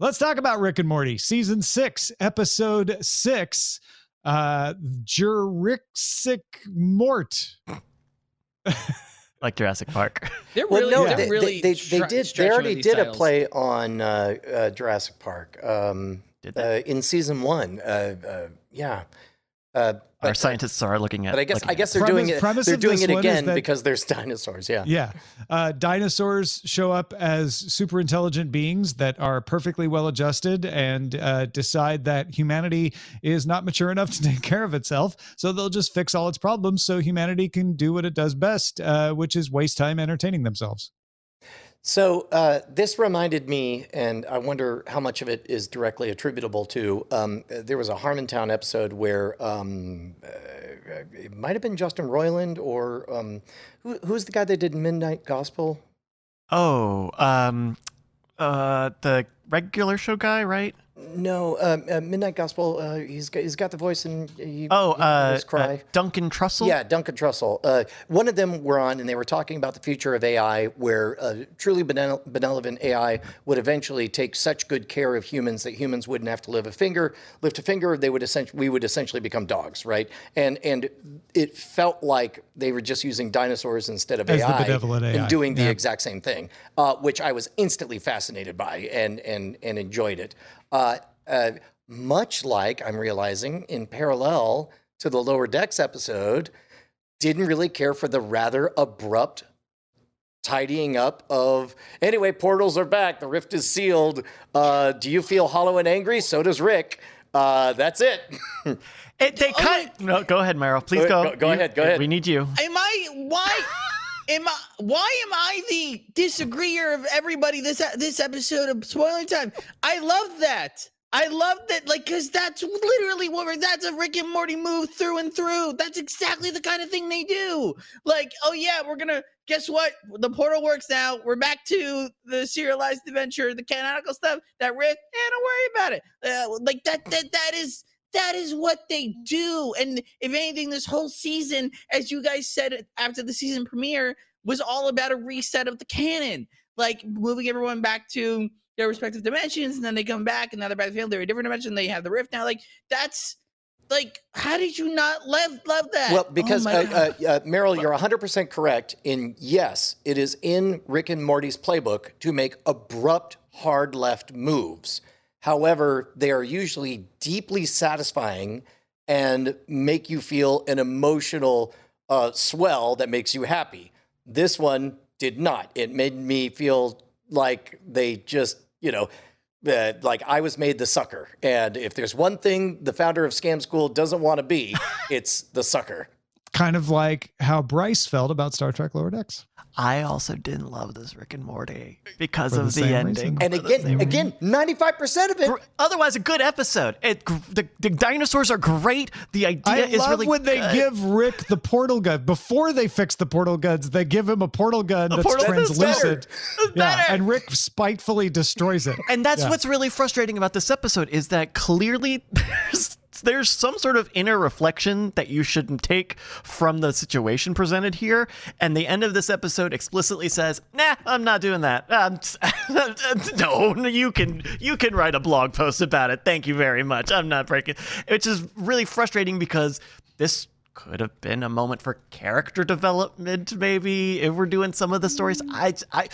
Let's talk about Rick and Morty, season six, episode six. Uh, Jurassic Mort. like Jurassic Park. They're Well, really, no, they're they, really they, they, stre- they did. They already with these did a play on uh, uh, Jurassic Park um, Did they? uh, in season one. Uh, uh, yeah, uh, Our scientists are looking at. but I guess I guess they're Premise- doing it. premise They're doing it again that- because there's dinosaurs. Yeah. Yeah. Uh, dinosaurs show up as super intelligent beings that are perfectly well adjusted and uh, decide that humanity is not mature enough to take care of itself. So they'll just fix all its problems so humanity can do what it does best, uh, which is waste time entertaining themselves. So uh, this reminded me, and I wonder how much of it is directly attributable to. Um, there was a Harmontown episode where um, uh, it might have been Justin Roiland or um, who, who's the guy that did Midnight Gospel? Oh, um, uh, the regular show guy, right? No, um, uh, Midnight Gospel. Uh, he's got, he's got the voice and he, Oh, he uh, cry. uh, Duncan Trussell. Yeah, Duncan Trussell. Uh, one of them were on, and they were talking about the future of AI, where uh, truly benevol- benevolent AI would eventually take such good care of humans that humans wouldn't have to live a finger, lift a finger. They would essentially, we would essentially become dogs, right? And and it felt like they were just using dinosaurs instead of As the AI, benevolent AI, and doing the exact same thing, uh, which I was instantly fascinated by and and and enjoyed it. Uh, uh, much like I'm realizing in parallel to the Lower Decks episode, didn't really care for the rather abrupt tidying up of anyway portals are back the rift is sealed uh, do you feel hollow and angry so does rick uh, that's it It, they cut. No, go ahead, Meryl. Please Go- go. go- go You- ahead, go ahead. We need you. Am I why? Am I why am I the disagreeer of everybody this this episode of spoiling time? I love that. I love that, like, cause that's literally what that's a Rick and Morty move through and through. That's exactly the kind of thing they do. Like, oh yeah, we're gonna guess what? The portal works now. We're back to the serialized adventure, the canonical stuff. That Rick, eh, don't worry about it. Uh, like that, that, that is that is what they do. And if anything, this whole season, as you guys said after the season premiere, was all about a reset of the canon, like moving everyone back to their respective dimensions, and then they come back, and now they're back to the field. They're a different dimension. They have the rift now. Like that's like, how did you not love love that? well Oh because my uh, uh, uh, meryl you're 100% correct in yes it is in rick and morty's playbook to make abrupt hard left moves however they are usually deeply satisfying and make you feel an emotional uh, swell that makes you happy this one did not it made me feel like they just you know uh, like I was made the sucker. And if there's one thing the founder of Scam School doesn't want to be, it's the sucker. Kind of like how Bryce felt about Star Trek Lower Decks. I also didn't love this Rick and Morty because For of the, same ending. reason. And For again, again, 95% of it. Otherwise, a good episode. It the, the dinosaurs are great. The idea I is love really when they give Rick the portal gun before they fix the portal guns. They give him a portal gun that's portal gun that's translucent. better. Yeah, and Rick spitefully destroys it. And that's Yeah. what's really frustrating about this episode is that clearly there's there's some sort of inner reflection that you shouldn't take from the situation presented here. And the end of this episode explicitly says, "Nah, I'm not doing that. Um, no, you can you can write a blog post about it. Thank you very much. I'm not breaking." Which is really frustrating because this could have been a moment for character development maybe if we're doing some of the stories i i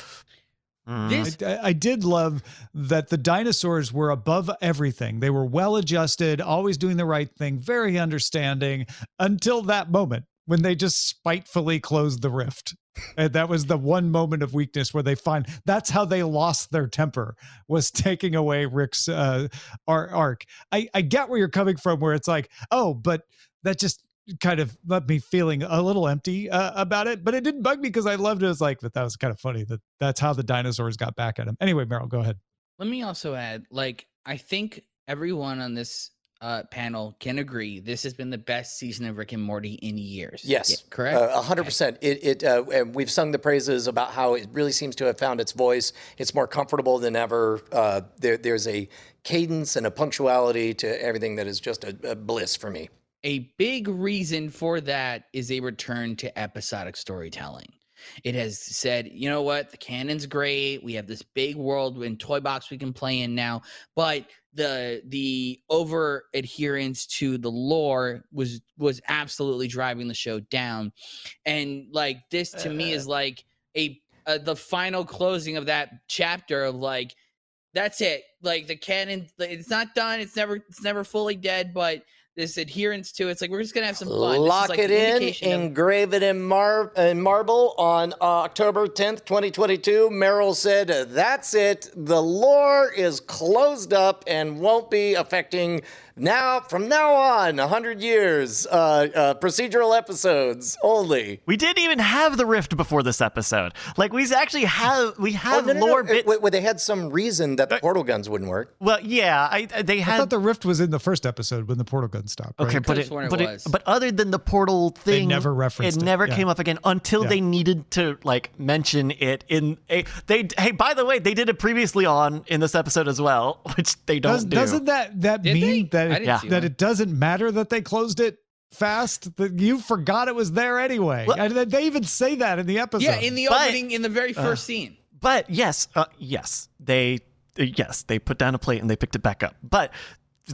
this I, I did love that the dinosaurs were above everything. They were well adjusted, always doing the right thing, very understanding until that moment when they just spitefully closed the rift. And that was the one moment of weakness where they find that's how they lost their temper was taking away Rick's uh, arc. I, I get where you're coming from, where it's like, oh, but that just kind of left me feeling a little empty uh, about it, but it didn't bug me because I loved it. It was like, but that was kind of funny that that's how the dinosaurs got back at him. Anyway, Meryl, go ahead. Let me also add, like, I think everyone on this uh, panel can agree this has been the best season of Rick and Morty in years. Yes, Yeah, correct. Uh, A hundred percent. It it uh, and we've sung the praises about how it really seems to have found its voice. It's more comfortable than ever. Uh, there there's a cadence and a punctuality to everything that is just a, a bliss for me. A big reason for that is a return to episodic storytelling. It has said, you know what, the canon's great. We have this big world in toy box we can play in now, but the the over adherence to the lore was was absolutely driving the show down, and like this to me is like a uh, the final closing of that chapter of like that's it. Like the canon it's not done. It's never it's never fully dead but this adherence to it. it's like we're just gonna have some fun. Lock like, it in, indication of- engrave it in, mar- in marble on uh, October 10th, 2022. Merrill said, That's it. The lore is closed up and won't be affecting now, from now on, 100 years, uh, uh, procedural episodes only. We didn't even have the rift before this episode. Like we actually have we have Oh, no, no, no. lore Uh, bits. wait, wait, they had some reason that the portal guns wouldn't work. well, yeah, I, I- they I thought the rift was in the first episode when the portal gun stopped. Right? Okay, but could've it, sworn it but was. but other than the portal thing, never referenced it. it, never yeah. came up again until Yeah. they needed to like mention it in a. They hey, by the way, they did it previously on in this episode as well, which they don't Does, do. doesn't that that Did mean they? That didn't Yeah. see that one. it doesn't matter that they closed it fast? That you forgot it was there anyway. Well- and they even say that in the episode. yeah in the But- opening in the very first scene. But yes, uh, yes, they uh, yes they put down a plate and they picked it back up. But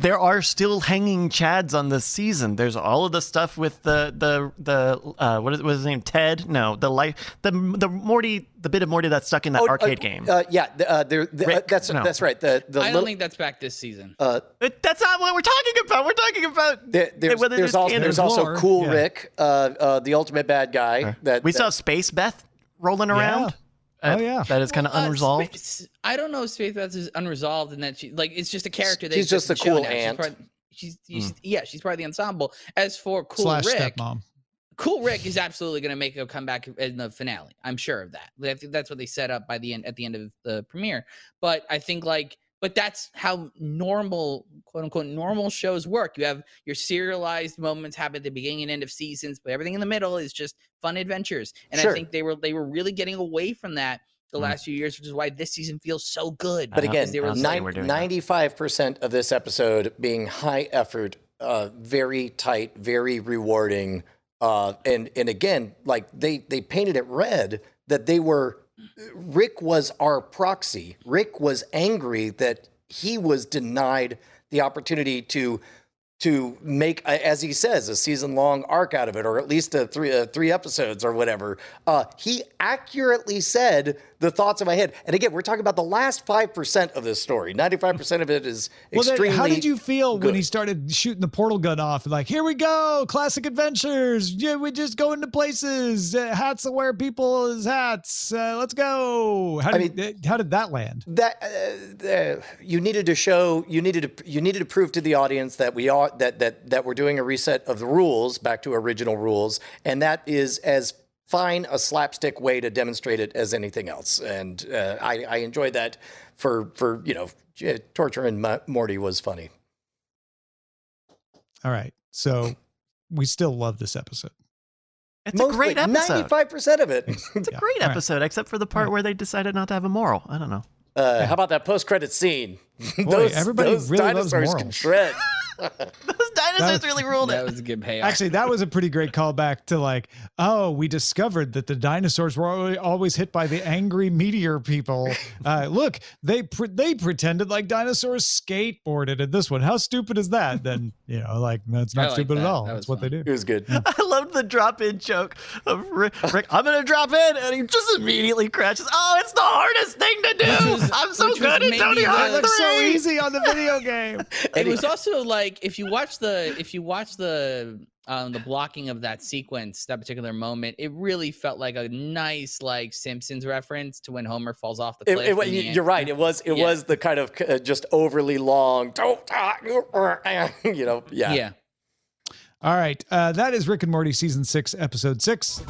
there are still hanging chads on this season. There's all of the stuff with the the the uh, what is what is his name? Ted? No, the life the the Morty the bit of Morty that's stuck in that Oh, arcade uh, game. Uh, yeah, the, uh, there- the- uh, that's no. that's right. The the I don't little, think that's back this season. uh, But that's not what we're talking about. We're talking about there- there's, whether there's, also, there's also Cool yeah. Rick, uh, uh, the ultimate bad guy. That we that- saw Space Beth rolling Yeah. Around. Oh, yeah. that is kind of Well, uh, unresolved. Spa- I don't know if Space Beth is unresolved and that she like it's just a character. She's just a cool now. aunt. She's, part, she's, she's yeah, she's part of the ensemble. As for Cool slash Rick, stepmom. Cool Rick is absolutely going to make a comeback in the finale. I'm sure of that. I think that's what they set up by the end at the end of the premiere. But I think like, but that's how normal, quote unquote, normal shows work. You have your serialized moments happen at the beginning and end of seasons, but everything in the middle is just fun adventures. And Sure. I think they were they were really getting away from that the Mm. last few years, which is why this season feels so good. But again, they were I'll we're doing ninety-five percent of this episode being high effort, uh, very tight, very rewarding, uh, and and again, like they they painted it red that they were. Rick was our proxy. Rick was angry that he was denied the opportunity to to make, as he says, a season long arc out of it, or at least a three uh, three episodes or whatever. Uh, he accurately said the thoughts in my head. And again, we're talking about the last five percent of this story. Ninety five percent of it is Well, then, extremely. how did you feel when he started shooting the portal gun off? Like, here we go, classic adventures. Yeah, we just go into places. Uh, hats will wear people's hats. Uh, let's go. How I did uh, how did that land? that uh, uh, you needed to show you needed to you needed to prove to the audience that we are that that that we're doing a reset of the rules back to original rules and that is as fine a slapstick way to demonstrate it as anything else and uh, I, I enjoyed that for for you know j- torture and Mo- Morty was funny All right, so we still love this episode. It's a great episode. ninety five percent of it. It's a Yeah. great All right. episode, except for the part where they decided not to have a moral. I don't know. Uh, how about that post credit scene? Boy, everybody really loves dinosaurs can morals. shred. Those dinosaurs really ruled that it. was a good payoff. Actually, that was a pretty great callback to like, oh, we discovered that the dinosaurs were always hit by the angry meteor people. Uh, look, they pre- they pretended like dinosaurs skateboarded in this one. How stupid is that? Then you know, like that's not like stupid at all. That That's was what they do. It was good. I loved the drop in joke of Rick, Rick. I'm gonna drop in, and he just immediately crashes. Oh, it's the hardest thing to do. Was- I'm so good at Tony Hawk It looks so easy on the video game. it was also like if you watch the if you watch the um the blocking of that sequence that particular moment it really felt like a nice like simpsons reference to when homer falls off the cliff it, wa- in the you- end. you're right. It was it Yeah. was the kind of uh, just overly long. Don't talk. You know. Yeah. yeah All right, uh, that is Rick and Morty season six, episode six.